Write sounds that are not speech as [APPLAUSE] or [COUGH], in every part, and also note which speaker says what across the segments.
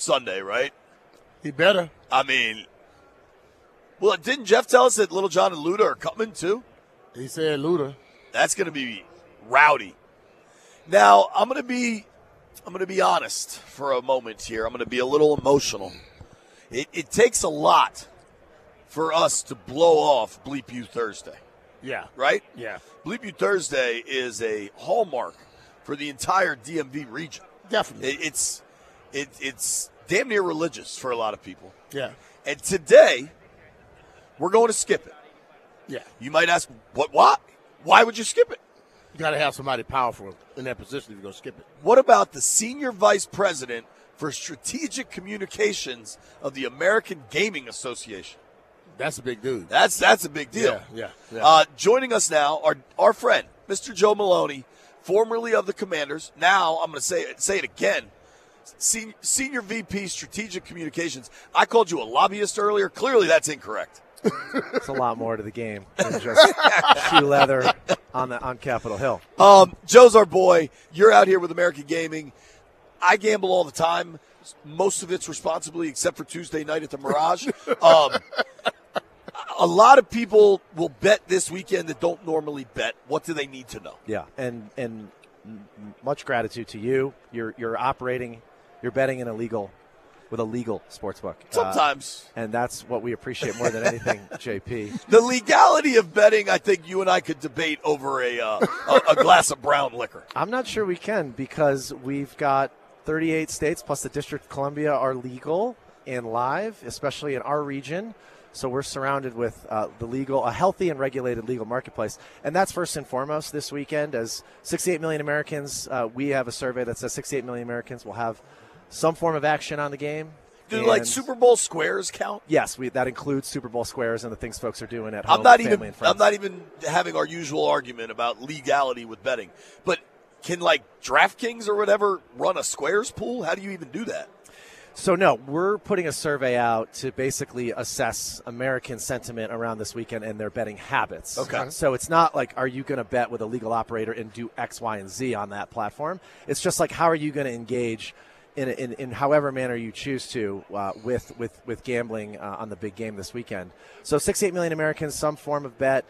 Speaker 1: Sunday, right?
Speaker 2: He better.
Speaker 1: I mean, well, didn't Jeff tell us that Lil Jon and Luda are coming too?
Speaker 2: He said Luda.
Speaker 1: That's going to be rowdy. Now, I'm going to be I'm going to be honest for a moment here. I'm going to be a little emotional. It, it takes a lot for us to blow off Bleep You Thursday,
Speaker 2: Yeah.
Speaker 1: right?
Speaker 2: Yeah.
Speaker 1: Bleep You Thursday is a hallmark for the entire DMV region.
Speaker 2: Definitely.
Speaker 1: It, it's it, it's damn near religious for a lot of people.
Speaker 2: yeah.
Speaker 1: And today, we're going to skip it.
Speaker 2: Yeah.
Speaker 1: You might ask, what? Why? Why would you skip it?
Speaker 2: You got to have somebody powerful in that position if you're going to skip it.
Speaker 1: What about the senior vice president for strategic communications of the American Gaming Association?
Speaker 2: That's a big dude.
Speaker 1: That's that's a big deal.
Speaker 2: Yeah. Yeah. yeah.
Speaker 1: Uh, joining us now, our our friend, Mr. Joe Maloney, formerly of the Commanders. Now I'm going to say say it again. Senior, senior VP Strategic Communications. I called you a lobbyist earlier. Clearly, that's incorrect.
Speaker 3: It's a lot more to the game than just [LAUGHS] shoe leather on the on Capitol Hill.
Speaker 1: Um, Joe's our boy. You're out here with American Gaming. I gamble all the time. Most of it's responsibly, except for Tuesday night at the Mirage. [LAUGHS] Um, a lot of people will bet this weekend that don't normally bet. What do they need to know?
Speaker 3: Yeah, and and much gratitude to you. You're you're operating, you're betting in a legal, with a legal sports book. Uh,
Speaker 1: Sometimes
Speaker 3: and that's what we appreciate more than anything, [LAUGHS] JP.
Speaker 1: the legality of betting, I think you and I could debate over a uh, a, a glass of brown liquor.
Speaker 3: I'm not sure we can because we've got 38 states plus the District of Columbia are legal and live, especially in our region. So we're surrounded with uh, the legal, a healthy and regulated legal marketplace, and that's first and foremost this weekend. As 68 million Americans, uh, we have a survey that says 68 million Americans will have some form of action on the game.
Speaker 1: Do like Super Bowl squares count?
Speaker 3: Yes, we, that includes Super Bowl squares and the things folks are doing at home.
Speaker 1: I'm not even
Speaker 3: family and friends.
Speaker 1: I'm not even having our usual argument about legality with betting. But can like DraftKings or whatever run a squares pool? How do you even do that?
Speaker 3: So no, we're putting a survey out to basically assess American sentiment around this weekend and their betting habits.
Speaker 1: Okay.
Speaker 3: So it's not like are you going to bet with a legal operator and do X, Y, and Z on that platform. It's just like how are you going to engage in, in, in however manner you choose to uh, with with with gambling uh, on the big game this weekend. So 68 million Americans, some form of bet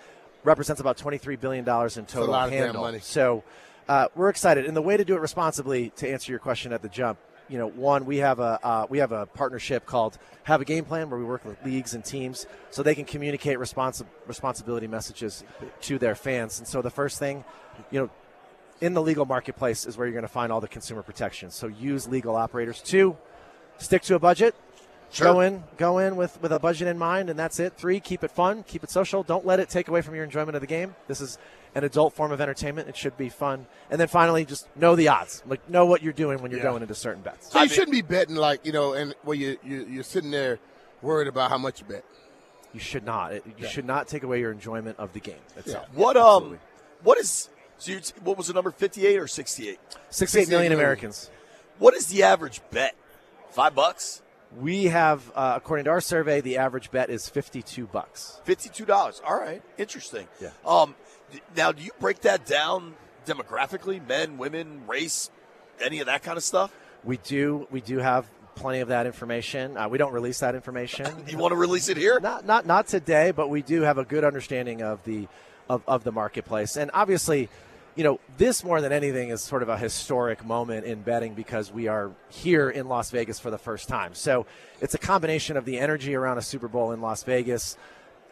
Speaker 3: represents about 23 billion dollars in total
Speaker 2: lot of damn
Speaker 3: handle. So uh, we're excited, and the way to do it responsibly, to answer your question at the jump, you know, one we have a uh, we have a partnership called Have a Game Plan, where we work with leagues and teams so they can communicate responsi- responsibility messages to their fans. And so the first thing, you know, in the legal marketplace is where you're going to find all the consumer protections. So use legal operators. Two, stick to a budget. Go in, go in with, with a budget in mind, and that's it. Three, keep it fun, keep it social. Don't let it take away from your enjoyment of the game. This is an adult form of entertainment. It should be fun. And then finally, just know the odds. Like know what you're doing when you're
Speaker 2: Yeah.
Speaker 3: going into certain bets.
Speaker 2: So you shouldn't be betting like you know, and where you, you you're sitting there worried about how much you bet.
Speaker 3: You should not. It, you should not take away your enjoyment of the game itself.
Speaker 1: What um, what is so? You, what was the number? Fifty eight or sixty eight?
Speaker 3: 68 million
Speaker 2: million.
Speaker 3: Americans.
Speaker 1: What is the average bet? Five bucks,
Speaker 3: We have, uh, according to our survey, the average bet is 52 bucks.
Speaker 1: fifty two dollars. All right, interesting.
Speaker 3: Yeah.
Speaker 1: Um, now do you break that down demographically? Men, women, race, any of that kind of stuff?
Speaker 3: We do. We do have plenty of that information. Uh, we don't release that information. [LAUGHS]
Speaker 1: You want to release it here?
Speaker 3: not not not today, but we do have a good understanding of the of, of the marketplace. And obviously, you know, this more than anything is sort of a historic moment in betting because we are here in Las Vegas for the first time. So it's a combination of the energy around a Super Bowl in Las Vegas.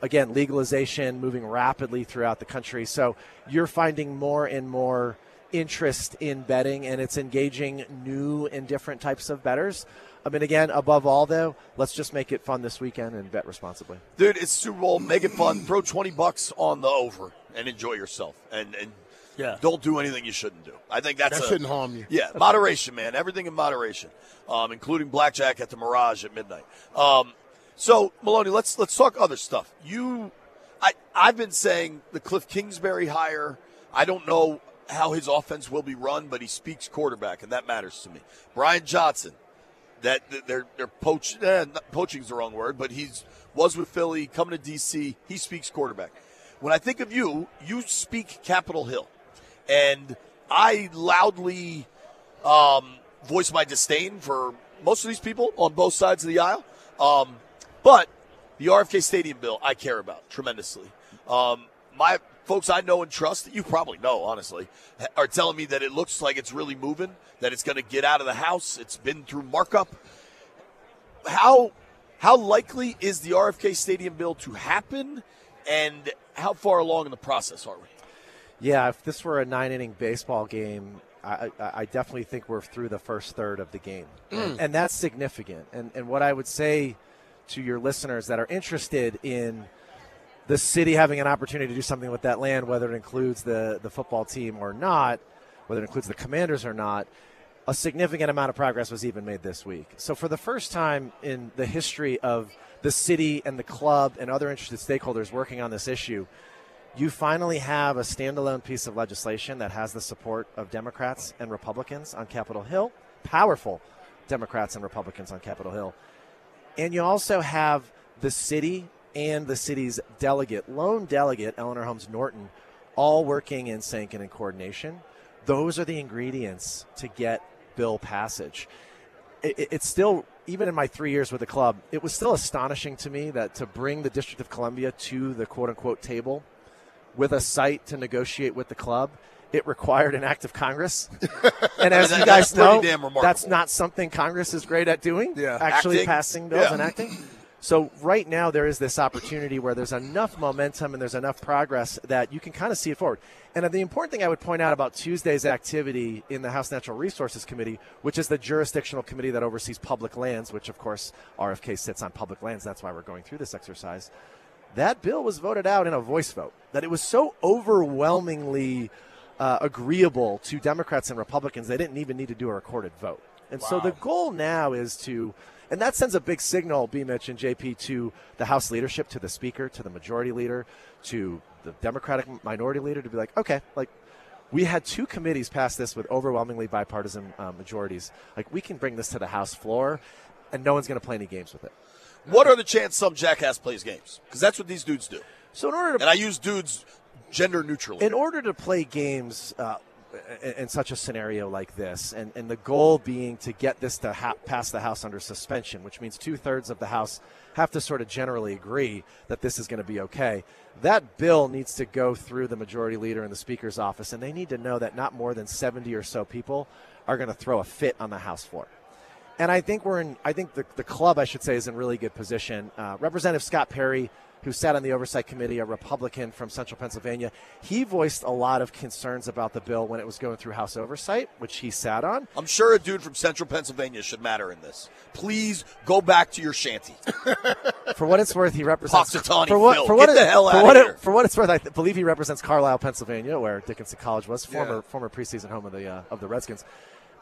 Speaker 3: Again, legalization moving rapidly throughout the country. So you're finding more and more interest in betting and it's engaging new and different types of betters. I mean, again, above all, though, let's just make it fun this weekend and bet responsibly.
Speaker 1: Dude, it's Super Bowl. Make it fun. Throw 20 bucks on the over and enjoy yourself. And, and
Speaker 2: Yeah.
Speaker 1: don't do anything you shouldn't do. I think that's
Speaker 2: That
Speaker 1: a-
Speaker 2: shouldn't harm you.
Speaker 1: Yeah, moderation, man. Everything in moderation, um, including blackjack at the Mirage at midnight. Um, so, Maloney, let's let's talk other stuff. You, I, I've been saying the Kliff Kingsbury hire. I don't know how his offense will be run, but he speaks quarterback, and that matters to me. Brian Johnson, that they're they're poach, eh, not, poaching's the wrong word, but he's was with Philly, coming to DC. He speaks quarterback. When I think of you, you speak Capitol Hill, and I loudly um, voice my disdain for most of these people on both sides of the aisle. Um, but the RFK Stadium bill, I care about tremendously. Um, my folks I know and trust, that you probably know, honestly, are telling me that it looks like it's really moving, that it's going to get out of the House. It's been through markup. How how likely is the RFK Stadium bill to happen, and how far along in the process are we?
Speaker 3: Yeah, if this were a nine inning baseball game, I, I, I definitely think we're through the first third of the game. Mm. And, and that's significant. And, and what I would say to your listeners that are interested in the city having an opportunity to do something with that land, whether it includes the, the football team or not, whether it includes the commanders or not, a significant amount of progress was even made this week. So, for the first time in the history of the city and the club and other interested stakeholders working on this issue, you finally have a standalone piece of legislation that has the support of Democrats and Republicans on Capitol Hill, powerful Democrats and Republicans on Capitol Hill. And you also have the city and the city's delegate, lone delegate, Eleanor Holmes Norton, all working in sync and in coordination. Those are the ingredients to get bill passage. It, it- it's still, even in my three years with the club, it was still astonishing to me that to bring the District of Columbia to the quote unquote table with a site to negotiate with the club, it required an act of Congress. [LAUGHS] and as
Speaker 1: That-
Speaker 3: you guys know,
Speaker 1: pretty damn remarkable.
Speaker 3: that's not something Congress is great at doing.
Speaker 2: Yeah.
Speaker 3: Actually
Speaker 1: Acting.
Speaker 3: passing bills
Speaker 1: Yeah.
Speaker 3: and acting. So right now there is this opportunity where there's enough momentum and there's enough progress that you can kind of see it forward. And the important thing I would point out about Tuesday's activity in the House Natural Resources Committee, which is the jurisdictional committee that oversees public lands, which of course RFK sits on public lands. That's why we're going through this exercise. That bill was voted out in a voice vote. That it was so overwhelmingly uh, agreeable to Democrats and Republicans, they didn't even need to do a recorded vote. And so the goal now is to, and that sends a big signal, B. Mitch and JP, to the House leadership, to the Speaker, to the Majority Leader, to the Democratic Minority Leader, to be like, okay, like we had two committees pass this with overwhelmingly bipartisan uh, majorities. Like we can bring this to the House floor, and no one's going to play any games with it.
Speaker 1: What are the chances some jackass plays games? Because that's what these dudes do.
Speaker 3: So in order to
Speaker 1: And I use dudes gender neutrally.
Speaker 3: in order to play games uh, in, in such a scenario like this, and, and the goal being to get this to ha- pass the House under suspension, which means two thirds of the House have to sort of generally agree that this is going to be okay. That bill needs to go through the majority leader in the Speaker's office, and they need to know that not more than 70 or so people are going to throw a fit on the House floor. And I think we're in. I think the, the club, I should say, is in really good position. Uh, Representative Scott Perry, who sat on the oversight committee, a Republican from Central Pennsylvania, he voiced a lot of concerns about the bill when it was going through House oversight, which he sat on.
Speaker 1: I'm sure a dude from Central Pennsylvania should matter in this. Please go back to your shanty. [LAUGHS]
Speaker 3: For what it's worth, he represents. For what,
Speaker 1: Phil,
Speaker 3: for what
Speaker 1: get
Speaker 3: it-
Speaker 1: the hell
Speaker 3: for
Speaker 1: outta
Speaker 3: what it-
Speaker 1: here.
Speaker 3: for what it's worth, I th- believe he represents Carlisle, Pennsylvania, where Dickinson College was, former
Speaker 2: Yeah.
Speaker 3: former preseason home of the uh, of the Redskins.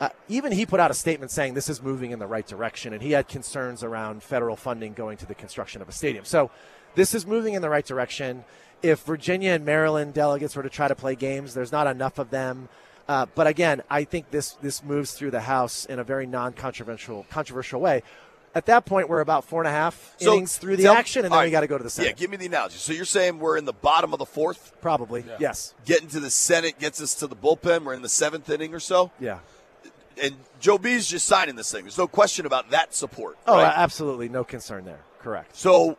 Speaker 3: Uh, even he put out a statement saying this is moving in the right direction, and he had concerns around federal funding going to the construction of a stadium. So, this is moving in the right direction. If Virginia and Maryland delegates were to try to play games, there's not enough of them. Uh, but again, I think this this moves through the House in a very non-controversial controversial way. At that point, we're about four and a half
Speaker 1: So,
Speaker 3: innings through the
Speaker 1: tell-
Speaker 3: action, and then we got to go to the Senate.
Speaker 1: Yeah, give me the analogy. So you're saying we're in the bottom of the fourth,
Speaker 3: Probably, yes,
Speaker 1: getting to the Senate gets us to the bullpen. We're in the seventh inning or so,
Speaker 3: yeah.
Speaker 1: And Joe B's just signing this thing. There's no question about that support.
Speaker 3: Oh,
Speaker 1: right?
Speaker 3: absolutely, no concern there. Correct.
Speaker 1: So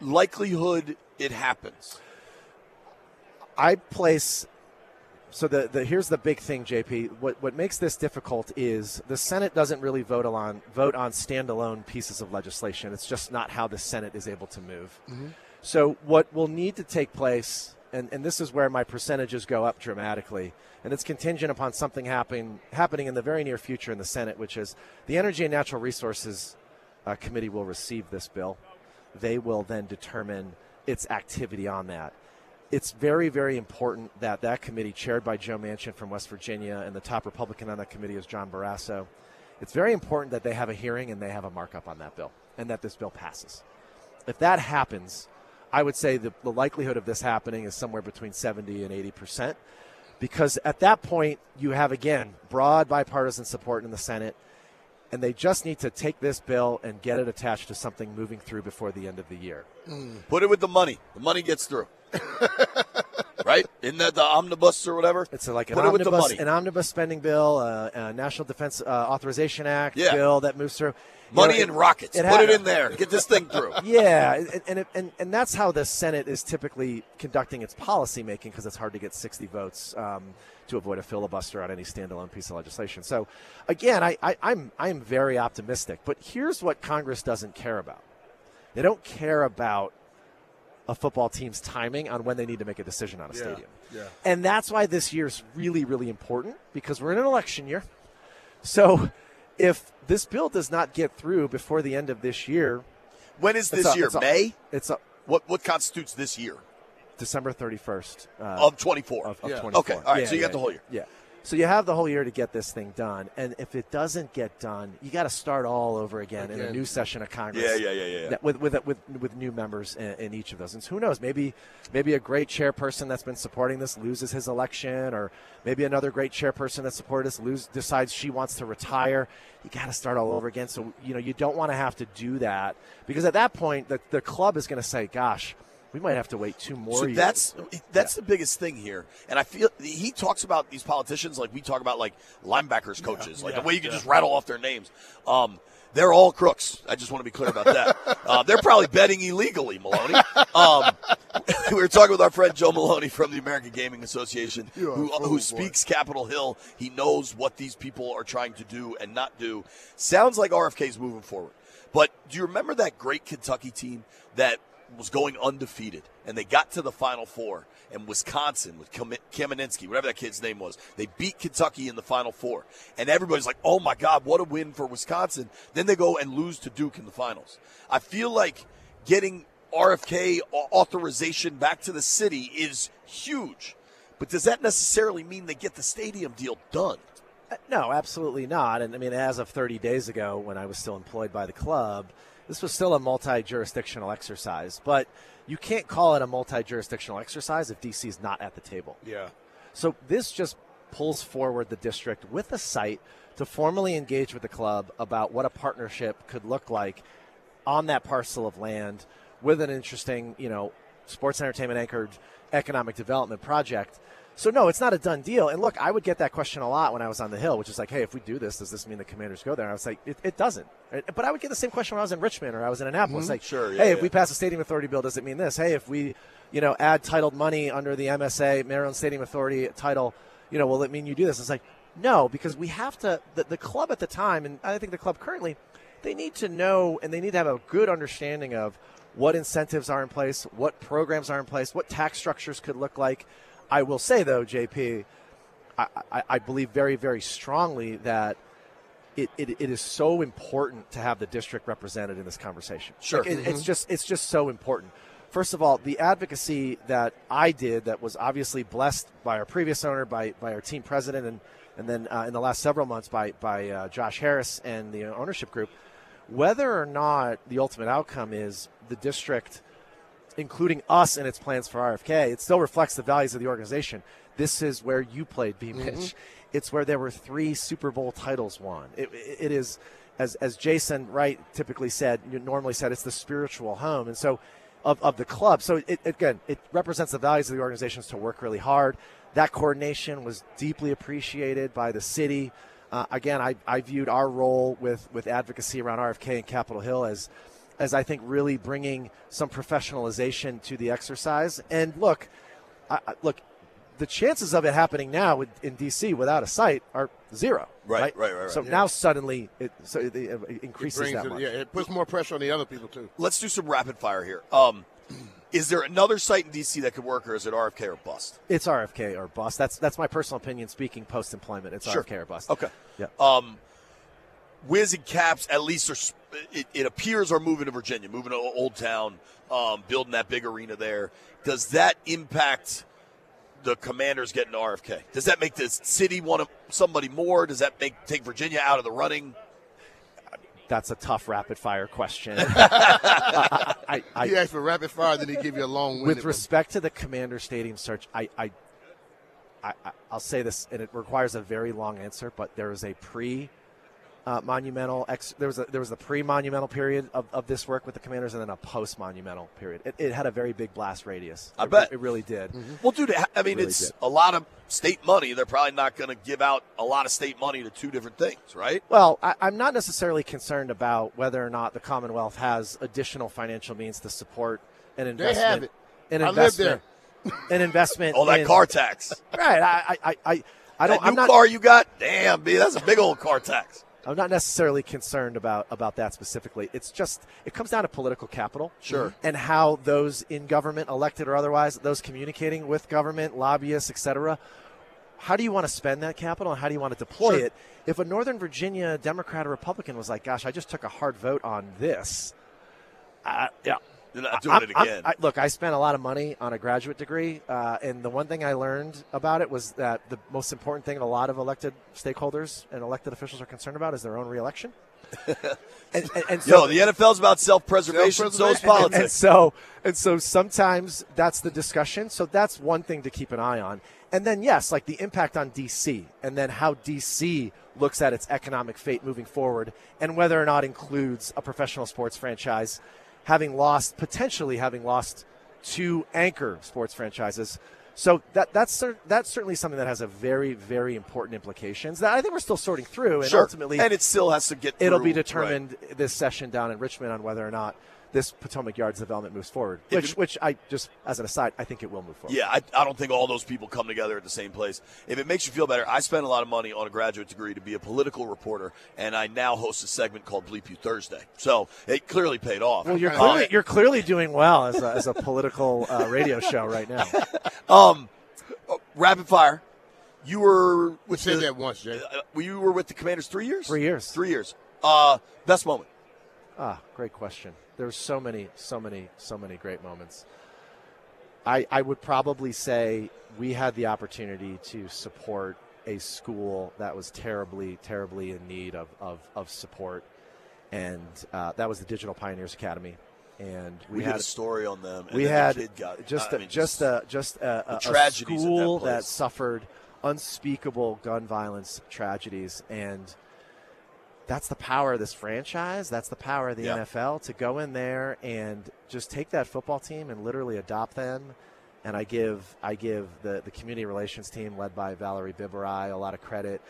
Speaker 1: likelihood it happens.
Speaker 3: I place So the, the here's the big thing, JP. What what makes this difficult is the Senate doesn't really vote on vote on standalone pieces of legislation. It's just not how the Senate is able to move. Mm-hmm. So what will need to take place, and, and this is where my percentages go up dramatically, and it's contingent upon something happening happening in the very near future in the Senate, which is the Energy and Natural Resources uh, Committee will receive this bill. They will then determine its activity on that. It's very, very important that that committee, chaired by Joe Manchin from West Virginia, and the top Republican on that committee is John Barrasso. It's very important that they have a hearing and they have a markup on that bill, and that this bill passes. If that happens, I would say the, the likelihood of this happening is somewhere between 70 and 80 percent, because at that point you have again broad bipartisan support in the Senate, and they just need to take this bill and get it attached to something moving through before the end of the year. Hmm.
Speaker 1: Put it with the money. The money gets through. [LAUGHS] right? Isn't that the omnibus or whatever?
Speaker 3: It's like an
Speaker 1: Put it
Speaker 3: omnibus, an omnibus spending bill, uh, a National Defense uh, Authorization Act
Speaker 1: Yeah.
Speaker 3: bill that moves through. You
Speaker 1: Money
Speaker 3: know,
Speaker 1: and rockets. Put
Speaker 3: had-
Speaker 1: it in there. Get this thing through. [LAUGHS]
Speaker 3: Yeah, and, and, it- and and that's how the Senate is typically conducting its policy making because it's hard to get 60 votes um, to avoid a filibuster on any standalone piece of legislation. So, again, I, I, I'm I'm very optimistic. But here's what Congress doesn't care about: they don't care about a football team's timing on when they need to make a decision on a stadium.
Speaker 2: yeah.
Speaker 3: And that's why this year's really, really important because we're in an election year. So if this bill does not get through before the end of this year,
Speaker 1: When is this
Speaker 3: a-
Speaker 1: year?
Speaker 3: it's a-
Speaker 1: May?
Speaker 3: It's a,
Speaker 1: What what constitutes this year?
Speaker 3: December 31st uh,
Speaker 1: Of 24.
Speaker 3: of, of
Speaker 2: Yeah.
Speaker 3: 24.
Speaker 1: Okay, all right,
Speaker 3: Yeah,
Speaker 1: so you got the whole year.
Speaker 3: Yeah. So you have the whole year to get this thing done. And if it doesn't get done, you got to start all over again, in a new session of Congress.
Speaker 1: Yeah, yeah, yeah, yeah, yeah.
Speaker 3: With, with, with, with new members in, in each of those. And who knows? Maybe maybe a great chairperson that's been supporting this loses his election, or maybe another great chairperson that supported this lose, decides she wants to retire. You got to start all over again. So, you know, you don't want to have to do that because at that point, the, the club is going to say, gosh, we might have to wait two more
Speaker 1: So
Speaker 3: years.
Speaker 1: that's that's the biggest thing here, and I feel he talks about these politicians like we talk about like linebackers coaches, like the way you can just rattle off their names. Um, they're all crooks. I just want to be clear about that. [LAUGHS] uh, they're probably betting illegally, Maloney. Um, [LAUGHS] we were talking with our friend Joe Maloney from the American Gaming Association,
Speaker 2: You
Speaker 1: who,
Speaker 2: a
Speaker 1: who
Speaker 2: boy.
Speaker 1: speaks Capitol Hill. He knows what these people are trying to do and not do. Sounds like RFK is moving forward. But do you remember that great Kentucky team that was going undefeated and they got to the Final Four and Wisconsin with Kam- Kamenetsky, whatever that kid's name was, they beat Kentucky in the Final Four. And everybody's like, oh my God, what a win for Wisconsin. Then they go and lose to Duke in the finals. I feel like getting RFK authorization back to the city is huge. But does that necessarily mean they get the stadium deal done?
Speaker 3: Uh, No, absolutely not. And I mean, as of 30 days ago, when I was still employed by the club, this was still a multi jurisdictional exercise. But you can't call it a multi jurisdictional exercise if DC is not at the table.
Speaker 2: Yeah.
Speaker 3: So this just pulls forward the district with a site to formally engage with the club about what a partnership could look like on that parcel of land with an interesting, you know, sports entertainment anchored economic development project. So no, it's not a done deal. And look, I would get that question a lot when I was on the Hill, which is like, hey, if we do this, does this mean the Commanders go there? And I was like, it, it doesn't. Uh, but I would get the same question when I was in Richmond or I was in Annapolis. Mm-hmm. Like,
Speaker 1: Sure, yeah,
Speaker 3: hey,
Speaker 1: yeah.
Speaker 3: if we pass a stadium authority bill, does it mean this? Hey, if we, you know, add titled money under the MSA, Maryland Stadium Authority title, you know, will it mean you do this? It's like, no, because we have to. The, the club at the time, and I think the club currently, they need to know and they need to have a good understanding of what incentives are in place, what programs are in place, what tax structures could look like. I will say though, JP, I, I, I believe very, very strongly that it, it, it is so important to have the district represented in this conversation.
Speaker 1: Sure.
Speaker 3: Like, it- It's just it's just so important. First of all, the advocacy that I did that was obviously blessed by our previous owner, by, by our team president, and and then uh, in the last several months by by uh, Josh Harris and the ownership group. Whether or not the ultimate outcome is the district including us in its plans for RFK, it still reflects the values of the organization. This is where you played, B. Mitch. It's where there were three Super Bowl titles won. It, it is, as, as Jason Wright typically said, you normally said, it's the spiritual home. And so, of, of the club. So, it, again, it represents the values of the organizations to work really hard. That coordination was deeply appreciated by the city. Uh, again, I, I viewed our role with, with advocacy around RFK and Capitol Hill as as I think really bringing some professionalization to the exercise. And look, I, I- look, the chances of it happening now in, in DC without a site are zero.
Speaker 1: Right, right, right, right.
Speaker 3: So
Speaker 1: Yeah.
Speaker 3: now suddenly it, so it, it
Speaker 2: It
Speaker 3: increases
Speaker 2: brings
Speaker 3: that
Speaker 2: it-
Speaker 3: much.
Speaker 2: yeah, it puts more pressure on the other people too.
Speaker 1: Let's do some rapid fire here. Um, [CLEARS THROAT] is there another site in DC that could work, or is it RFK or bust?
Speaker 3: It's RFK or bust. That's that's my personal opinion. Speaking post employment, it's
Speaker 1: Sure.
Speaker 3: RFK or bust.
Speaker 1: Okay.
Speaker 3: Yeah.
Speaker 1: Um, Wiz and Caps, at least, are, it, it appears are moving to Virginia, moving to Old Town, um, building that big arena there. Does that impact the Commanders getting to RFK? Does that make the city want somebody more? Does that make take Virginia out of the running?
Speaker 3: That's a tough rapid fire question. [LAUGHS] [LAUGHS] I, I, I,
Speaker 2: he asked for rapid fire, then he give you a long
Speaker 3: with
Speaker 2: winded
Speaker 3: respect to the Commander Stadium search, I, I, I, I- I'll say this, and it requires a very long answer. But there is a pre. Uh, monumental ex- there was a there was a pre-monumental period of, of this work with the commanders and then a post-monumental period it, it had a very big blast radius
Speaker 1: I
Speaker 3: It-
Speaker 1: bet.
Speaker 3: it really did
Speaker 1: Well, dude, I mean,
Speaker 3: Really
Speaker 1: it's
Speaker 3: did.
Speaker 1: a lot of state money. They're probably not going to give out a lot of state money to two different things, right?
Speaker 3: Well, I, I'm not necessarily concerned about whether or not the Commonwealth has additional financial means to support an investment.
Speaker 2: They
Speaker 3: investment.
Speaker 2: have it.
Speaker 3: An
Speaker 2: I live
Speaker 3: investment. An investment. [LAUGHS]
Speaker 1: All that
Speaker 3: in-
Speaker 1: car tax.
Speaker 3: Right. I. I. I. I don't.
Speaker 1: that new
Speaker 3: I'm not.
Speaker 1: car you got, damn, B, that's a big old car tax.
Speaker 3: I'm not necessarily concerned about about that specifically. It's just it comes down to political capital,
Speaker 1: Sure.
Speaker 3: and how those in government, elected or otherwise, those communicating with government, lobbyists, etc. How do you want to spend that capital, and how do you want to deploy
Speaker 2: Sure.
Speaker 3: it? If a Northern Virginia Democrat or Republican was like, "Gosh, I just took a hard vote on this," uh, yeah,
Speaker 1: You're not doing
Speaker 3: I'm-
Speaker 1: it again.
Speaker 3: I, look, I spent a lot of money on a graduate degree, uh, and the one thing I learned about it was that the most important thing a lot of elected stakeholders and elected officials are concerned about is their own reelection. [LAUGHS] and, and, and so,
Speaker 1: Yo, the NFL's about self-preservation, so is politics. [LAUGHS]
Speaker 3: and so and so sometimes that's the discussion. So that's one thing to keep an eye on. And then yes, like the impact on DC and then how DC looks at its economic fate moving forward and whether or not includes a professional sports franchise having lost potentially having lost two anchor sports franchises. So that that's that's certainly something that has a very very important implications that I think we're still sorting through and
Speaker 1: sure.
Speaker 3: ultimately
Speaker 1: and it still has to get.
Speaker 3: it'll
Speaker 1: through,
Speaker 3: be
Speaker 1: right.
Speaker 3: determined this session down in Richmond on whether or not this Potomac Yards development moves forward. Which,
Speaker 1: it-
Speaker 3: which I just as an aside, I think it will move forward.
Speaker 1: Yeah, I, I don't think all those people come together at the same place. If it makes you feel better, I spent a lot of money on a graduate degree to be a political reporter, and I now host a segment called Bleep You Thursday. So it clearly paid off.
Speaker 3: Well, you're
Speaker 1: Uh,
Speaker 3: clearly you're clearly doing well as a, as a political uh, radio show right now. [LAUGHS]
Speaker 1: um, uh, rapid fire. You were
Speaker 2: We
Speaker 1: with
Speaker 2: said
Speaker 1: the,
Speaker 2: that once, Jay.
Speaker 1: uh, you were with the Commanders three years.
Speaker 3: Three years.
Speaker 1: Three years. Uh, best moment.
Speaker 3: Ah, great question. There's so many, so many, so many great moments. I I would probably say we had the opportunity to support a school that was terribly, terribly in need of of, of support, and uh, that was the Digital Pioneers Academy. And
Speaker 1: We,
Speaker 3: we, had
Speaker 1: a story on them. And
Speaker 3: we had
Speaker 1: the got,
Speaker 3: just
Speaker 1: I
Speaker 3: a,
Speaker 1: mean,
Speaker 3: just a just a, a, a
Speaker 1: at that
Speaker 3: school that suffered unspeakable gun violence tragedies and that's the power of this franchise that's the power of the
Speaker 1: Yeah.
Speaker 3: NFL to go in there and just take that football team and literally adopt them and I give I give the the community relations team led by Valerie Biberai a lot of credit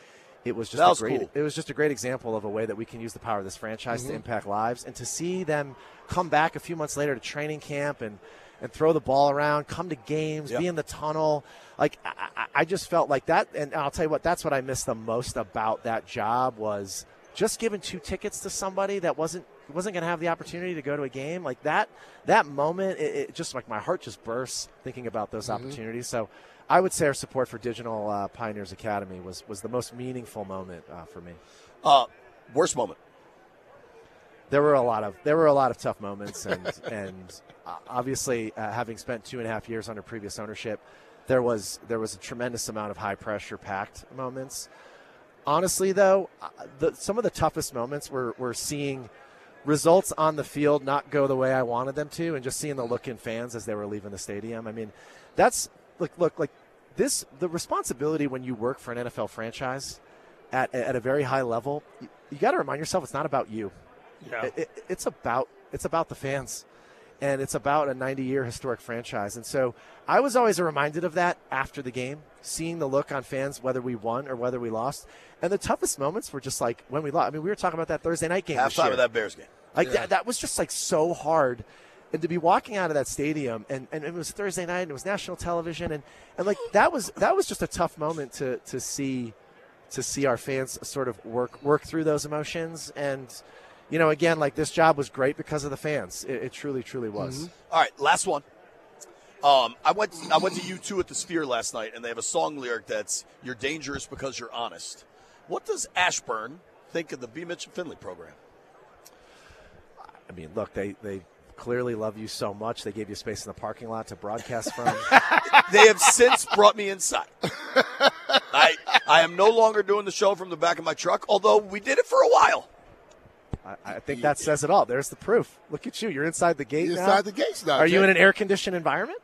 Speaker 3: it was just
Speaker 1: That
Speaker 3: a
Speaker 1: was
Speaker 3: great
Speaker 1: cool.
Speaker 3: it was just a great example of a way that we can use the power of this franchise
Speaker 1: Mm-hmm.
Speaker 3: to impact lives and to see them come back a few months later to training camp and and throw the ball around, come to games,
Speaker 1: Yep.
Speaker 3: be in the tunnel. Like I, I- I just felt like that, and I'll tell you what, that's what I missed the most about that job was just giving two tickets to somebody that wasn't wasn't going to have the opportunity to go to a game. Like that that moment, it, it just like my heart just bursts thinking about those opportunities. So. I would say our support for Digital uh, Pioneers Academy was, was the most meaningful moment uh, for me.
Speaker 1: uh, worst moment.
Speaker 3: there were a lot of there were a lot of tough moments, and [LAUGHS] and uh, obviously uh, having spent two and a half years under previous ownership, there was there was a tremendous amount of high pressure packed moments. Honestly, though, uh, the, some of the toughest moments were were seeing results on the field not go the way I wanted them to, and just seeing the look in fans as they were leaving the stadium. I mean, that's look look like this the responsibility when you work for an NFL franchise at at a very high level. You, you got to remind yourself it's not about you.
Speaker 2: Yeah.
Speaker 3: It, it- it's about it's about the fans, and it's about a 90 year historic franchise. And so I was always reminded of that after the game, seeing the look on fans whether we won or whether we lost. And the toughest moments were just like when we lost. I mean, we were talking about that Thursday night game. this
Speaker 1: Halftime of that Bears game.
Speaker 3: Like that, that was just like so hard. and to be walking out of that stadium and, and it was Thursday night and it was national television and, and like that was that was just a tough moment to to see to see our fans sort of work work through those emotions and you know again like this job was great because of the fans it, it truly truly was mm-hmm.
Speaker 1: All right, last one. Um, I went I went to U2 at the Sphere last night, and they have a song lyric that's "You're dangerous because you're honest." What does Ashburn think of the B. Mitch and Finley program?
Speaker 3: I mean look they they clearly love you so much they gave you space in the parking lot to broadcast from [LAUGHS]
Speaker 1: They have since brought me inside. [LAUGHS] I I am no longer doing the show from the back of my truck, although we did it for a while.
Speaker 3: I, I think that says it all there's the proof look at you you're inside the gate
Speaker 2: You're
Speaker 3: now.
Speaker 2: inside the gates now.
Speaker 3: are you in an air conditioned environment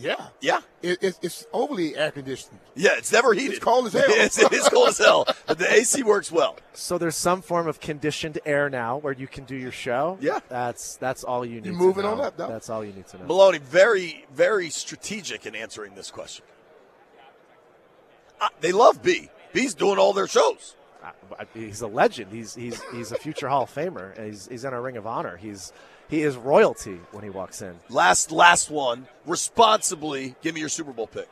Speaker 2: Yeah.
Speaker 1: Yeah,
Speaker 2: It, it's, it's overly air conditioned.
Speaker 1: yeah, it's never heated. [LAUGHS]
Speaker 2: It's cold as hell.
Speaker 1: Yes, it is cold as hell, but the AC works well.
Speaker 3: So there's some form of conditioned air now where you can do your show.
Speaker 1: Yeah.
Speaker 3: that's that's all you need.
Speaker 2: You're
Speaker 3: to
Speaker 2: moving
Speaker 3: know.
Speaker 2: on up, though.
Speaker 3: That's all you need to know.
Speaker 1: Maloney, very, very strategic in answering this question. Uh, they love B. B's doing all their shows.
Speaker 3: I- I- He's a legend. He's he's he's a future Hall of Famer, he's he's in a Ring of Honor. He's he is royalty when he walks in.
Speaker 1: Last, last one. Responsibly, give me your Super Bowl pick.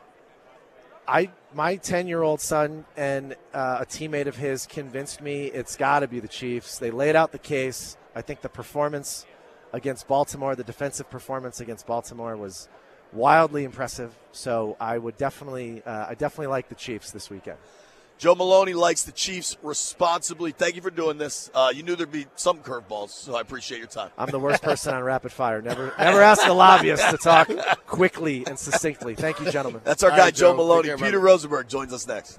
Speaker 3: I my ten year old son and uh, a teammate of his convinced me it's got to be the Chiefs. They laid out the case. I think the performance against Baltimore, the defensive performance against Baltimore was wildly impressive. So I would definitely uh, I definitely like the Chiefs this weekend.
Speaker 1: Joe Maloney likes the Chiefs responsibly. Thank you for doing this. Uh, you knew there'd be some curveballs, so I appreciate your time.
Speaker 3: I'm the worst person on rapid fire. Never never ask a lobbyist to talk quickly and succinctly. Thank you, gentlemen.
Speaker 1: That's our
Speaker 2: All
Speaker 1: guy,
Speaker 2: right,
Speaker 1: Joe
Speaker 2: Joe.
Speaker 1: Maloney.
Speaker 2: Care,
Speaker 1: Peter
Speaker 2: brother.
Speaker 1: Rosenberg joins us next.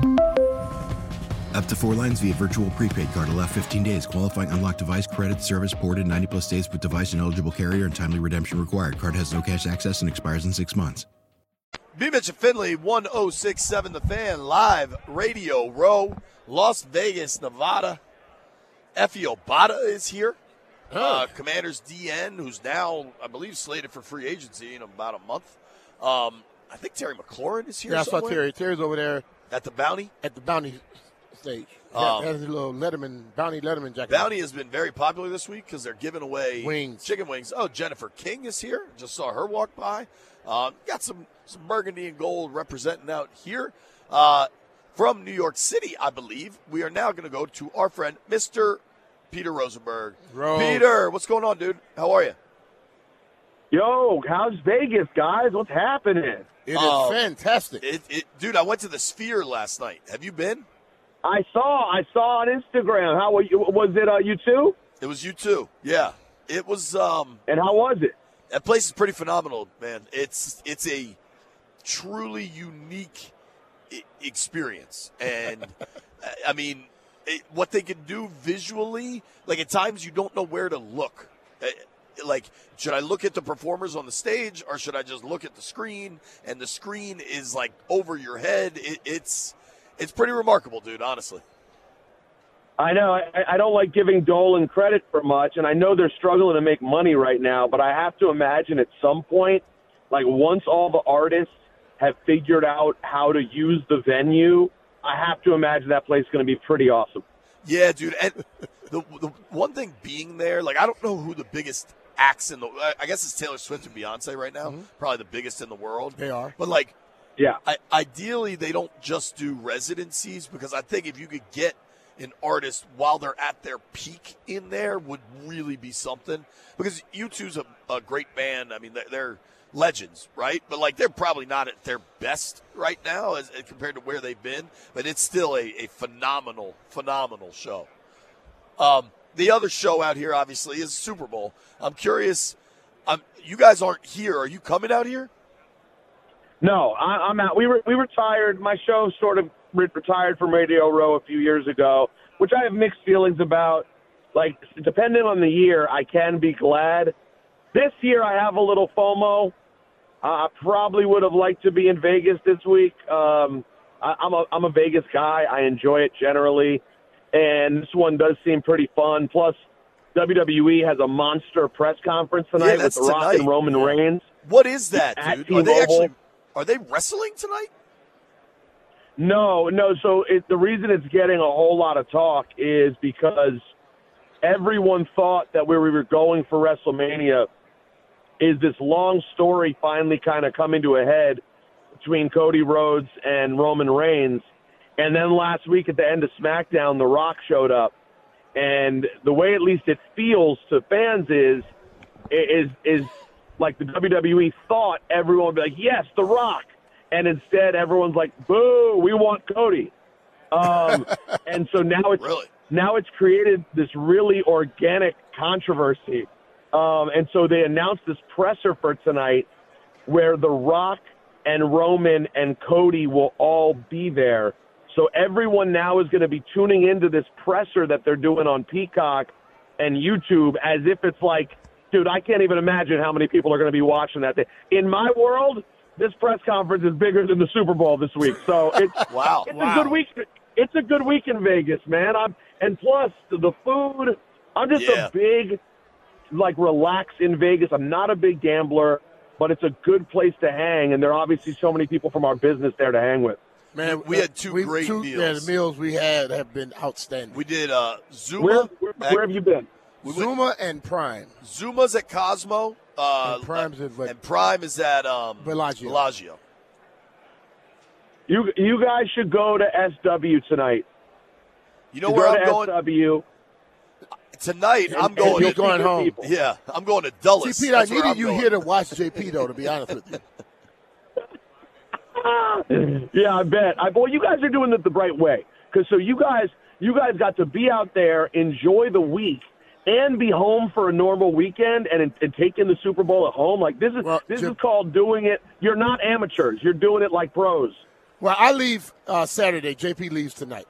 Speaker 4: Up to four lines via virtual prepaid card. Allow 15 days. Qualifying unlocked device credit service ported 90 plus days with device and eligible carrier and timely redemption required. Card has no cash access and expires in six months.
Speaker 1: B. Mitch and Finley, 1067 The Fan, live radio row, Las Vegas, Nevada. Efe Obada is here. Uh, Commanders DN, who's now, I believe, slated for free agency in about a month. Um, I think Terry McLaurin is here
Speaker 2: Yeah, I saw Terry. Terry's over there
Speaker 1: at the Bounty.
Speaker 2: at the bounty stage.
Speaker 1: Um,
Speaker 2: has a little Letterman, bounty Letterman jacket.
Speaker 1: Bounty has been very popular this week because they're giving away
Speaker 2: Wings.
Speaker 1: chicken wings. Oh, Jennifer King is here. Just saw her walk by. Um, got some some burgundy and gold representing out here uh, from New York City, I believe. We are now going to go to our friend Mr. Peter Rosenberg.
Speaker 2: Rose.
Speaker 1: Peter, what's going on, dude? How are you?
Speaker 5: Yo, how's Vegas, guys? What's happening?
Speaker 2: It is
Speaker 1: Oh.
Speaker 2: fantastic.
Speaker 1: It, it, dude, I went to the Sphere last night. Have you been?
Speaker 5: I saw, I saw on Instagram. How were you? Was it uh, U2?
Speaker 1: It was U2. Yeah, it was. Um,
Speaker 5: And how was it?
Speaker 1: that place is pretty phenomenal, man. It's it's a truly unique I- experience, and [LAUGHS] I- mean, it, what they can do visually, like at times you don't know where to look. Uh, Like, should I look at the performers on the stage, or should I just look at the screen? And the screen is like over your head. It, it's it's pretty remarkable, dude. Honestly.
Speaker 5: I know I, I don't like giving Dolan credit for much, and I know they're struggling to make money right now. But I have to imagine at some point, like once all the artists have figured out how to use the venue, I have to imagine that place is going to be pretty awesome.
Speaker 1: Yeah, dude. And [LAUGHS] the the one thing being there, like I don't know who the biggest acts in the. I guess it's Taylor Swift and Beyonce right now. Mm-hmm. Probably the biggest in the world.
Speaker 2: They are.
Speaker 1: But like,
Speaker 5: Yeah.
Speaker 1: I, ideally, they don't just do residencies because I think if you could get an artist while they're at their peak in there would really be something. Because U2's a, a great band. I mean, they're, they're legends, right? But like, they're probably not at their best right now as, as compared to where they've been. But it's still a, a phenomenal, phenomenal show. Um, the other show out here, obviously, is Super Bowl. I'm curious. Um, you guys aren't here. Are you coming out here?
Speaker 5: No, I, I'm out. We were we retired. My show sort of re- retired from Radio Row a few years ago, which I have mixed feelings about. Like, depending on the year, I can be glad. This year, I have a little FOMO. Uh, I probably would have liked to be in Vegas this week. Um, I, I'm a I'm a Vegas guy. I enjoy it generally, and this one does seem pretty fun. Plus, WWE has a monster press conference tonight
Speaker 1: Yeah,
Speaker 5: with The Rock
Speaker 1: tonight.
Speaker 5: and Roman Reigns.
Speaker 1: What is that, dude? Are they
Speaker 5: T-Mobile.
Speaker 1: actually are they wrestling tonight?
Speaker 5: No, no. So it, the reason it's getting a whole lot of talk is because everyone thought that where we were going for WrestleMania is this long story finally kind of coming to a head between Cody Rhodes and Roman Reigns. And then last week at the end of SmackDown, The Rock showed up. And the way at least it feels to fans is is is like the WWE thought everyone would be like, yes, The Rock. And instead everyone's like, boo, we want Cody. Um, [LAUGHS] and so now it's really? now it's created this really organic controversy. Um, and so they announced this presser for tonight where The Rock and Roman and Cody will all be there. So everyone now is going to be tuning into this presser that they're doing on Peacock and YouTube as if it's like, dude, I can't even imagine how many people are going to be watching that. Thing. In my world, this press conference is bigger than the Super Bowl this week. So it's [LAUGHS]
Speaker 1: wow,
Speaker 5: it's
Speaker 1: wow.
Speaker 5: a good week. It's a good week in Vegas, man. I'm and plus the food. I'm just
Speaker 1: Yeah.
Speaker 5: a big like relax in Vegas. I'm not a big gambler, but it's a good place to hang, and there are obviously so many people from our business there to hang with.
Speaker 2: Man,
Speaker 1: We had two
Speaker 2: we-
Speaker 1: great
Speaker 2: two-
Speaker 1: meals.
Speaker 2: Yeah, the meals we had have been outstanding.
Speaker 1: We did uh, Zuma.
Speaker 5: Where, where, where have you been?
Speaker 1: We went-
Speaker 2: Zuma and Prime.
Speaker 1: Zuma's at Cosmo. Uh,
Speaker 2: And Prime's at Ve-
Speaker 1: and Prime is at um,
Speaker 2: Bellagio.
Speaker 1: Bellagio.
Speaker 5: You you guys should go to SW tonight.
Speaker 1: You know
Speaker 5: You
Speaker 1: where
Speaker 5: go
Speaker 1: I'm
Speaker 5: to
Speaker 1: going
Speaker 5: SW.
Speaker 1: tonight?
Speaker 5: And-
Speaker 1: I'm going.
Speaker 5: you'll
Speaker 1: to,
Speaker 5: see
Speaker 2: home.
Speaker 5: people.
Speaker 1: Yeah, I'm going to Dulles.
Speaker 2: See, Pete, I
Speaker 1: That's where
Speaker 2: needed you
Speaker 1: going.
Speaker 2: here to watch JP, though, to be honest with you. [LAUGHS]
Speaker 5: yeah, I bet. I, well, you guys are doing it the right way because so you guys you guys got to be out there, enjoy the week, and be home for a normal weekend and, and taking the Super Bowl at home. Like this is this is called doing it. You're not amateurs. You're doing it like pros.
Speaker 2: Well, I leave uh, Saturday. JP leaves tonight.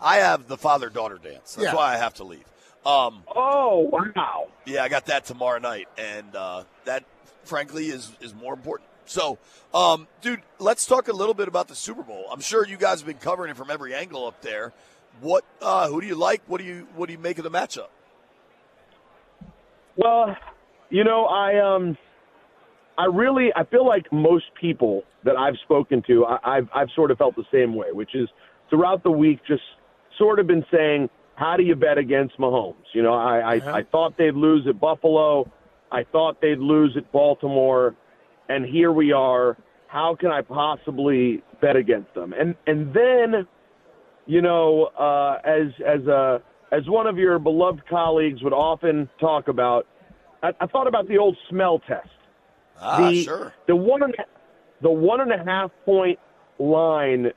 Speaker 1: I have the father daughter dance. That's
Speaker 2: Yeah.
Speaker 1: why I have to leave. Um,
Speaker 5: oh wow!
Speaker 1: Yeah, I got that tomorrow night, and uh, that, frankly, is is more important. So, um, dude, let's talk a little bit about the Super Bowl. I'm sure you guys have been covering it from every angle up there. What, uh, who do you like? What do you what do you make of the matchup?
Speaker 5: Well, you know, I um, I really I feel like most people that I've spoken to, I, I've I've sort of felt the same way, which is throughout the week, just sort of been saying, how do you bet against Mahomes? You know, I I, I thought they'd lose at Buffalo, I thought they'd lose at Baltimore, and here we are. How can I possibly bet against them? And and then, you know, uh, as as a as one of your beloved colleagues would often talk about, I, I thought about the old smell test.
Speaker 1: Ah,
Speaker 5: the,
Speaker 1: sure.
Speaker 5: The one and the one and a half point line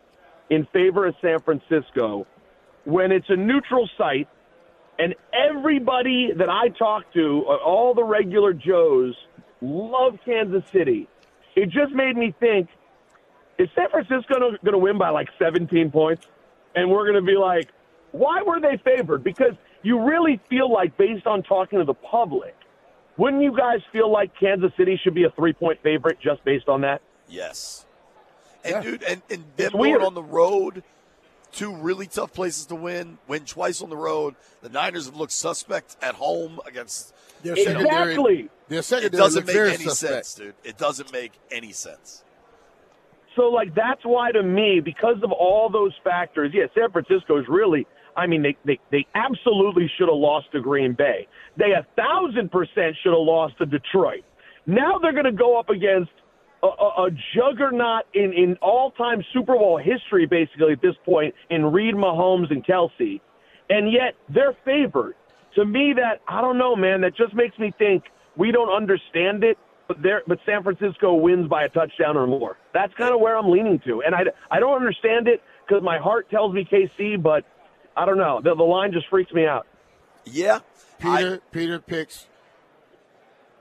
Speaker 5: in favor of San Francisco when it's a neutral site and everybody that I talk to, uh, all the regular Joes, love Kansas City. It just made me think: Is San Francisco going to win by like 17 points? And we're going to be like, why were they favored? Because you really feel like, based on talking to the public, wouldn't you guys feel like Kansas City should be a three point favorite just based on that?
Speaker 1: Yes. And dude, and, and them
Speaker 5: It's
Speaker 1: going
Speaker 5: weird.
Speaker 1: on the road, two really tough places to win. Win twice on the road. The Niners have looked suspect at home against.
Speaker 2: Their
Speaker 1: you know,
Speaker 2: secondary,
Speaker 1: It doesn't make any
Speaker 2: suspect.
Speaker 1: sense, dude. It doesn't make any sense.
Speaker 5: So, like, that's why to me, because of all those factors, yeah, San Francisco is really, I mean, they, they, they absolutely should have lost to Green Bay. They a thousand percent should have lost to Detroit. Now they're going to go up against a, a, a juggernaut in, in all time Super Bowl history, basically, at this point, in Reid Mahomes and Kelce. And yet they're favored. To me, that, I don't know, man, that just makes me think we don't understand it but there, but San Francisco wins by a touchdown or more. That's kind of where I'm leaning to, and I, I don't understand it because my heart tells me KC, but I don't know. The, the line just freaks me out.
Speaker 1: Yeah,
Speaker 2: Peter. I, Peter picks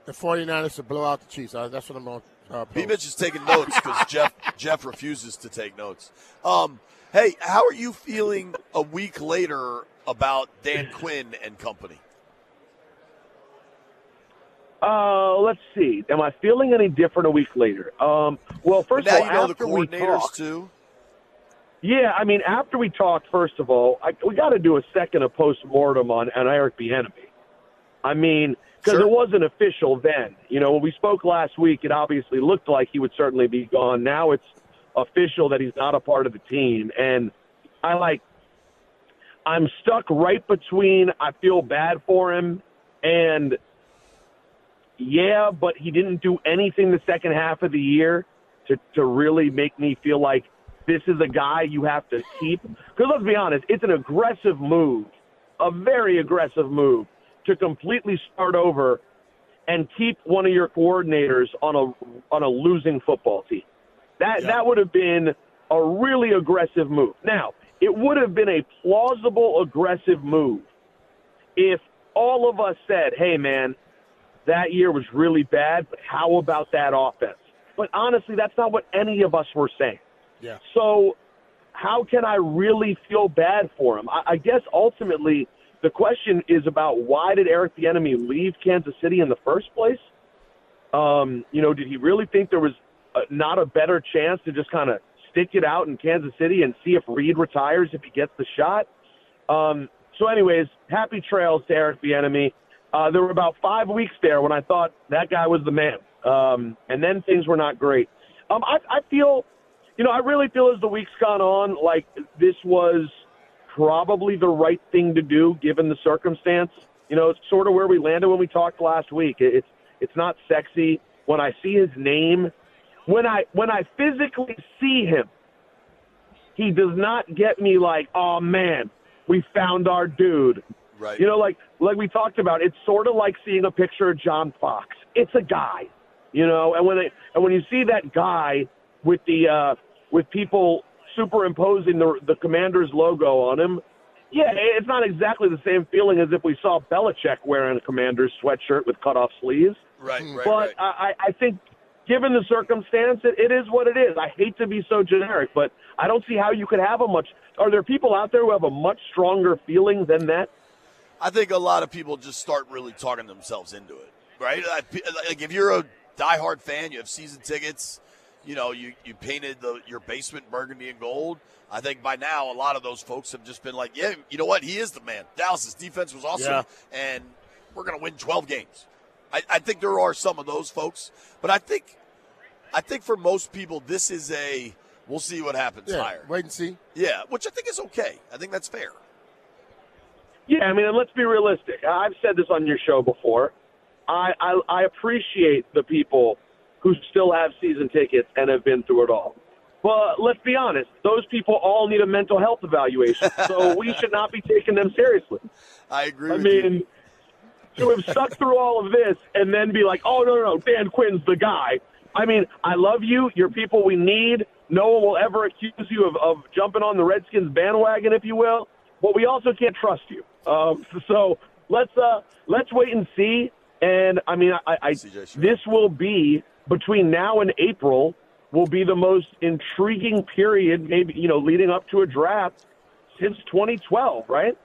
Speaker 2: the 49ers to blow out the Chiefs. Uh, that's what I'm on. Uh,
Speaker 1: B-Mitch is taking notes because Jeff [LAUGHS] Jeff refuses to take notes. Um, hey, how are you feeling a week later about Dan [CLEARS THROAT] Quinn and company?
Speaker 5: Uh, let's see. Am I feeling any different a week later? Um, well, first
Speaker 1: now
Speaker 5: of all,
Speaker 1: you know
Speaker 5: after
Speaker 1: the coordinators
Speaker 5: we talked,
Speaker 1: too.
Speaker 5: Yeah, I mean, after we talked, first of all, I, we got to do a second of post mortem on, on Eric Bieniemy. I mean, because
Speaker 1: Sure.
Speaker 5: it wasn't official then. You know, when we spoke last week, it obviously looked like he would certainly be gone. Now it's official that he's not a part of the team, and I like. I'm stuck right between. I feel bad for him, and yeah, but he didn't do anything the second half of the year to to really make me feel like this is a guy you have to keep. Because let's be honest, it's an aggressive move, a very aggressive move to completely start over and keep one of your coordinators on a on a losing football team. That that would have been a really aggressive move. Now, it would have been a plausible aggressive move if all of us said, "Hey man, that year was really bad, but how about that offense?" But honestly, that's not what any of us were saying.
Speaker 2: Yeah.
Speaker 5: So, how can I really feel bad for him? I, I guess ultimately the question is about why did Eric Bieniemy leave Kansas City in the first place? Um, you know, did he really think there was uh not a better chance to just kind of stick it out in Kansas City and see if Reid retires if he gets the shot? Um, so, anyways, happy trails to Eric Bieniemy. Uh, there were about five weeks there when I thought that guy was the man, um, and then things were not great. Um, I, I feel, you know, I really feel as the week's gone on, like this was probably the right thing to do given the circumstance. You know, it's sort of where we landed when we talked last week. It's it's not sexy when I see his name, when I when I physically see him. He does not get me like, oh man, we found our dude.
Speaker 1: Right.
Speaker 5: You know, like like we talked about, it's sort of like seeing a picture of John Fox. It's a guy, you know, and when they, and when you see that guy with the uh, with people superimposing the the Commanders logo on him, yeah, it's not exactly the same feeling as if we saw Belichick wearing a Commanders sweatshirt with cut off sleeves.
Speaker 1: Right, right,
Speaker 5: but
Speaker 1: right.
Speaker 5: I, I think, given the circumstance, it, it is what it is. I hate to be so generic, but I don't see how you could have a much. Are there people out there who have a much stronger feeling than that?
Speaker 1: I think a lot of people just start really talking themselves into it, right? Like if you're a diehard fan, you have season tickets, you know, you, you painted the your basement burgundy and gold. I think by now a lot of those folks have just been like, yeah, you know what? He is the man. Dallas's defense was awesome,
Speaker 2: Yeah.
Speaker 1: and we're going to win 12 games. I, I think there are some of those folks, but I think, I think for most people, this is a we'll see what happens
Speaker 2: Yeah,
Speaker 1: hire.
Speaker 2: wait and see.
Speaker 1: Yeah, which I think is okay. I think that's fair.
Speaker 5: Yeah, I mean, and let's be realistic. I've said this on your show before. I, I I appreciate the people who still have season tickets and have been through it all. But let's be honest, those people all need a mental health evaluation. So [LAUGHS] we should not be taking them seriously.
Speaker 1: I agree.
Speaker 5: I mean, to have stuck through all of this and then be like, oh, no, no, no, Dan Quinn's the guy. I mean, I love you. You're people we need. No one will ever accuse you of, of jumping on the Redskins bandwagon, if you will. But we also can't trust you. Um, [LAUGHS] so let's uh, let's wait and see. And I mean, I, I this will be between now and April will be the most intriguing period, maybe you know, leading up to a draft since 2012, right?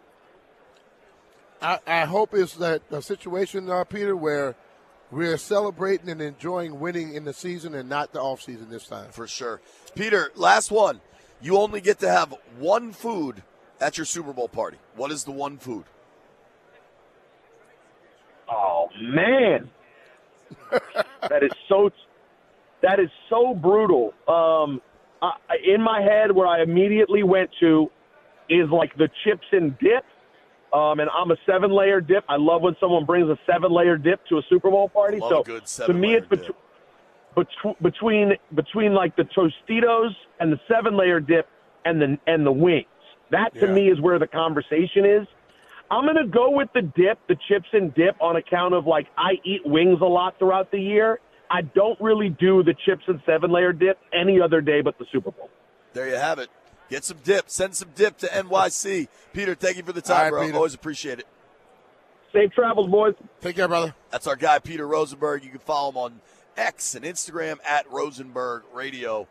Speaker 2: I, I hope it's that a situation, uh, Peter, where we're celebrating and enjoying winning in the season and not the off season this time.
Speaker 1: For sure. Peter, last one. You only get to have one food at your Super Bowl party. What is the one food?
Speaker 5: Oh man, [LAUGHS] that is so that is so brutal. Um, uh, in my head, where I immediately went to is like the chips and dip. Um, and I'm a seven layer dip. I love when someone brings a seven layer dip to a Super Bowl party. So to me, it's between betw- between between like the Tostitos and the seven layer dip and the and the wings. That to
Speaker 2: Yeah.
Speaker 5: me is where the conversation is. I'm gonna go with the dip, the chips and dip, on account of like I eat wings a lot throughout the year. I don't really do the chips and seven layer dip any other day but the Super Bowl.
Speaker 1: There you have it. Get some dip. Send some dip to NYC. Peter, thank you for the time,
Speaker 2: right,
Speaker 1: bro.
Speaker 2: Peter.
Speaker 1: Always appreciate it.
Speaker 5: Safe travels, boys.
Speaker 2: Take care, brother.
Speaker 1: That's our guy, Peter Rosenberg. You can follow him on X and Instagram at Rosenberg Radio.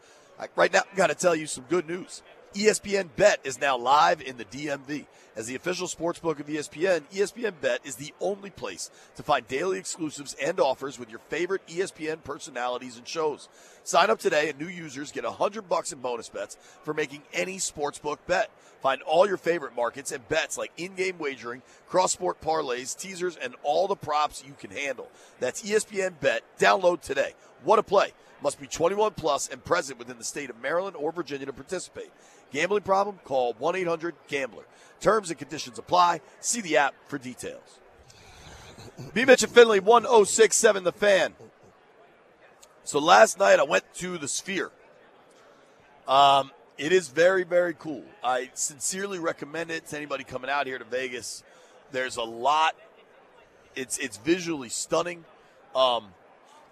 Speaker 1: Right now, got to tell you some good news. ESPN Bet is now live in the DMV. As the official sportsbook of ESPN, ESPN Bet is the only place to find daily exclusives and offers with your favorite ESPN personalities and shows. Sign up today and new users get 100 bucks in bonus bets for making any sportsbook bet. Find all your favorite markets and bets like in-game wagering, cross-sport parlays, teasers, and all the props you can handle. That's ESPN Bet. Download today. What a play. Must be 21 plus and present within the state of Maryland or Virginia to participate. Gambling problem? Call 1-800-GAMBLER. Terms and conditions apply. See the app for details. B. Mitch Finlay, 1067 The Fan. So last night I went to the Sphere. Um, it is very, very cool. I sincerely recommend it to anybody coming out here to Vegas. There's a lot. It's it's visually stunning. Um,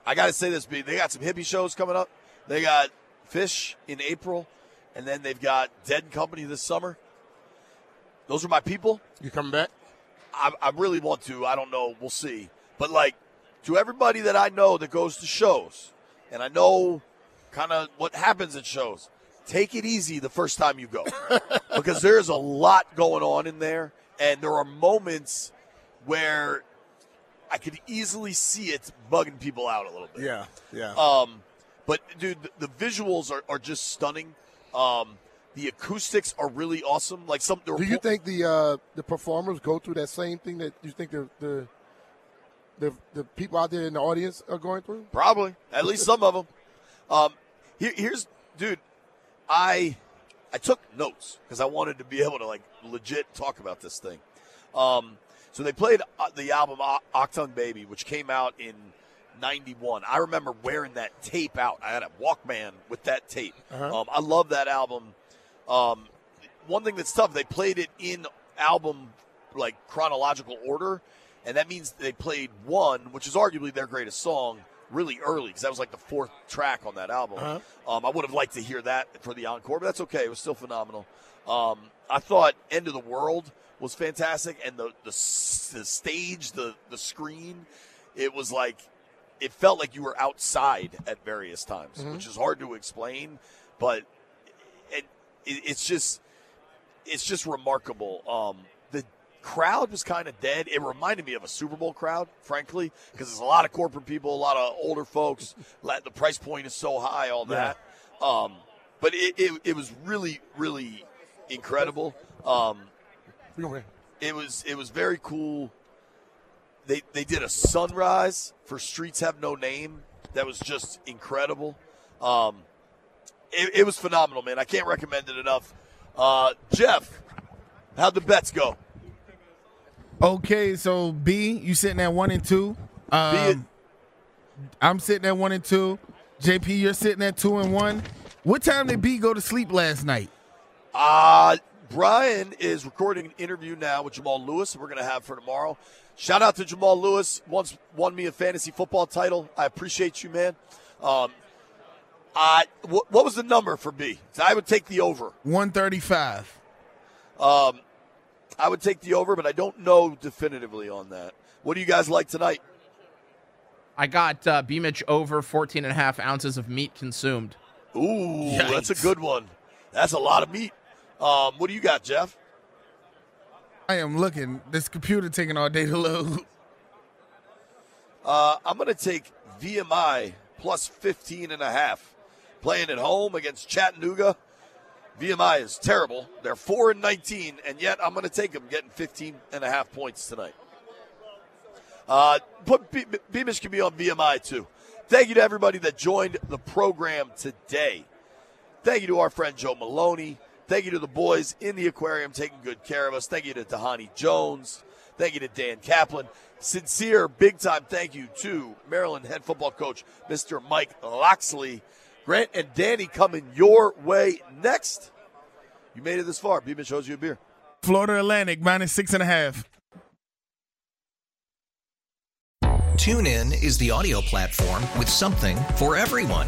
Speaker 1: I got to say this: B, they got some hippie shows coming up. They got Phish in April, and then they've got Dead and Company this summer. Those are my people.
Speaker 2: You coming back?
Speaker 1: I, I really want to. I don't know. We'll see. But like to everybody that I know that goes to shows, and I know kind of what happens at shows. Take it easy the first time you go, [LAUGHS] because there's a lot going on in there, and there are moments where I could easily see it bugging people out a little bit.
Speaker 2: Yeah, yeah.
Speaker 1: Um, but dude, the, the visuals are, are just stunning. Um, the acoustics are really awesome. Like some.
Speaker 2: Do you think the uh, the performers go through that same thing that you think the the the, the people out there in the audience are going through?
Speaker 1: Probably, at least some of them. Um, here, here's, dude, I I took notes because I wanted to be able to like legit talk about this thing. Um, so they played uh, the album O- Baby, which came out in '91. I remember wearing that tape out. I had a Walkman with that tape.
Speaker 2: Uh-huh.
Speaker 1: Um, I love that album. Um, one thing that's tough, they played it in album like chronological order, and that means they played one, which is arguably their greatest song, really early because that was like the fourth track on that album.
Speaker 2: Uh-huh.
Speaker 1: Um, I would have liked to hear that for the encore, but that's okay. It was still phenomenal. Um, I thought "End of the World" was fantastic, and the the, the stage, the the screen, it was like it felt like you were outside at various times,
Speaker 2: Mhm.
Speaker 1: which is hard to explain, but it, it, it's just it's just remarkable. Um, the crowd was kind of dead. It reminded me of a Super Bowl crowd, frankly, because there's a lot of corporate people, a lot of older folks. [LAUGHS] The price point is so high, all that. Um, but it, it, it was really, really incredible. Um, it was it was very cool. They they did a sunrise for Streets Have No Name. That was just incredible. Um, it, it was phenomenal, man. I can't recommend it enough. Uh, Jeff, how'd the bets go?
Speaker 6: Okay, so B, you sitting at one and two. Um, I'm sitting at one and two. JP, you're sitting at two and one. What time did B go to sleep last night?
Speaker 1: Uh, Brian is recording an interview now with Jamal Lewis. We're going to have for tomorrow. Shout out to Jamal Lewis. Once won me a fantasy football title. I appreciate you, man. Um, uh, wh- what was the number for B? I would take the over.
Speaker 6: 135.
Speaker 1: Um, I would take the over, but I don't know definitively on that. What do you guys like tonight?
Speaker 7: I got uh, B Mitch over 14 and a half ounces of meat consumed.
Speaker 1: Ooh, that's a good one. That's a lot of meat. Um, what do you got, Jeff?
Speaker 6: I am looking. This computer taking all day to load.
Speaker 1: Uh, I'm going to take VMI plus 15 and a half. Playing at home against Chattanooga. VMI is terrible. They're 4 and 19, and yet I'm going to take them getting 15 and a half points tonight. Uh, put B- B-Mitch can be on VMI too. Thank you to everybody that joined the program today. Thank you to our friend Joe Maloney. Thank you to the boys in the aquarium taking good care of us. Thank you to Tahani Jones. Thank you to Dan Kaplan. Sincere, big time thank you to Maryland head football coach, Mr. Mike Locksley. Grant and Danny coming your way next. You made it this far. B shows you a beer.
Speaker 6: Florida Atlantic minus six and a half.
Speaker 8: TuneIn is the audio platform with something for everyone.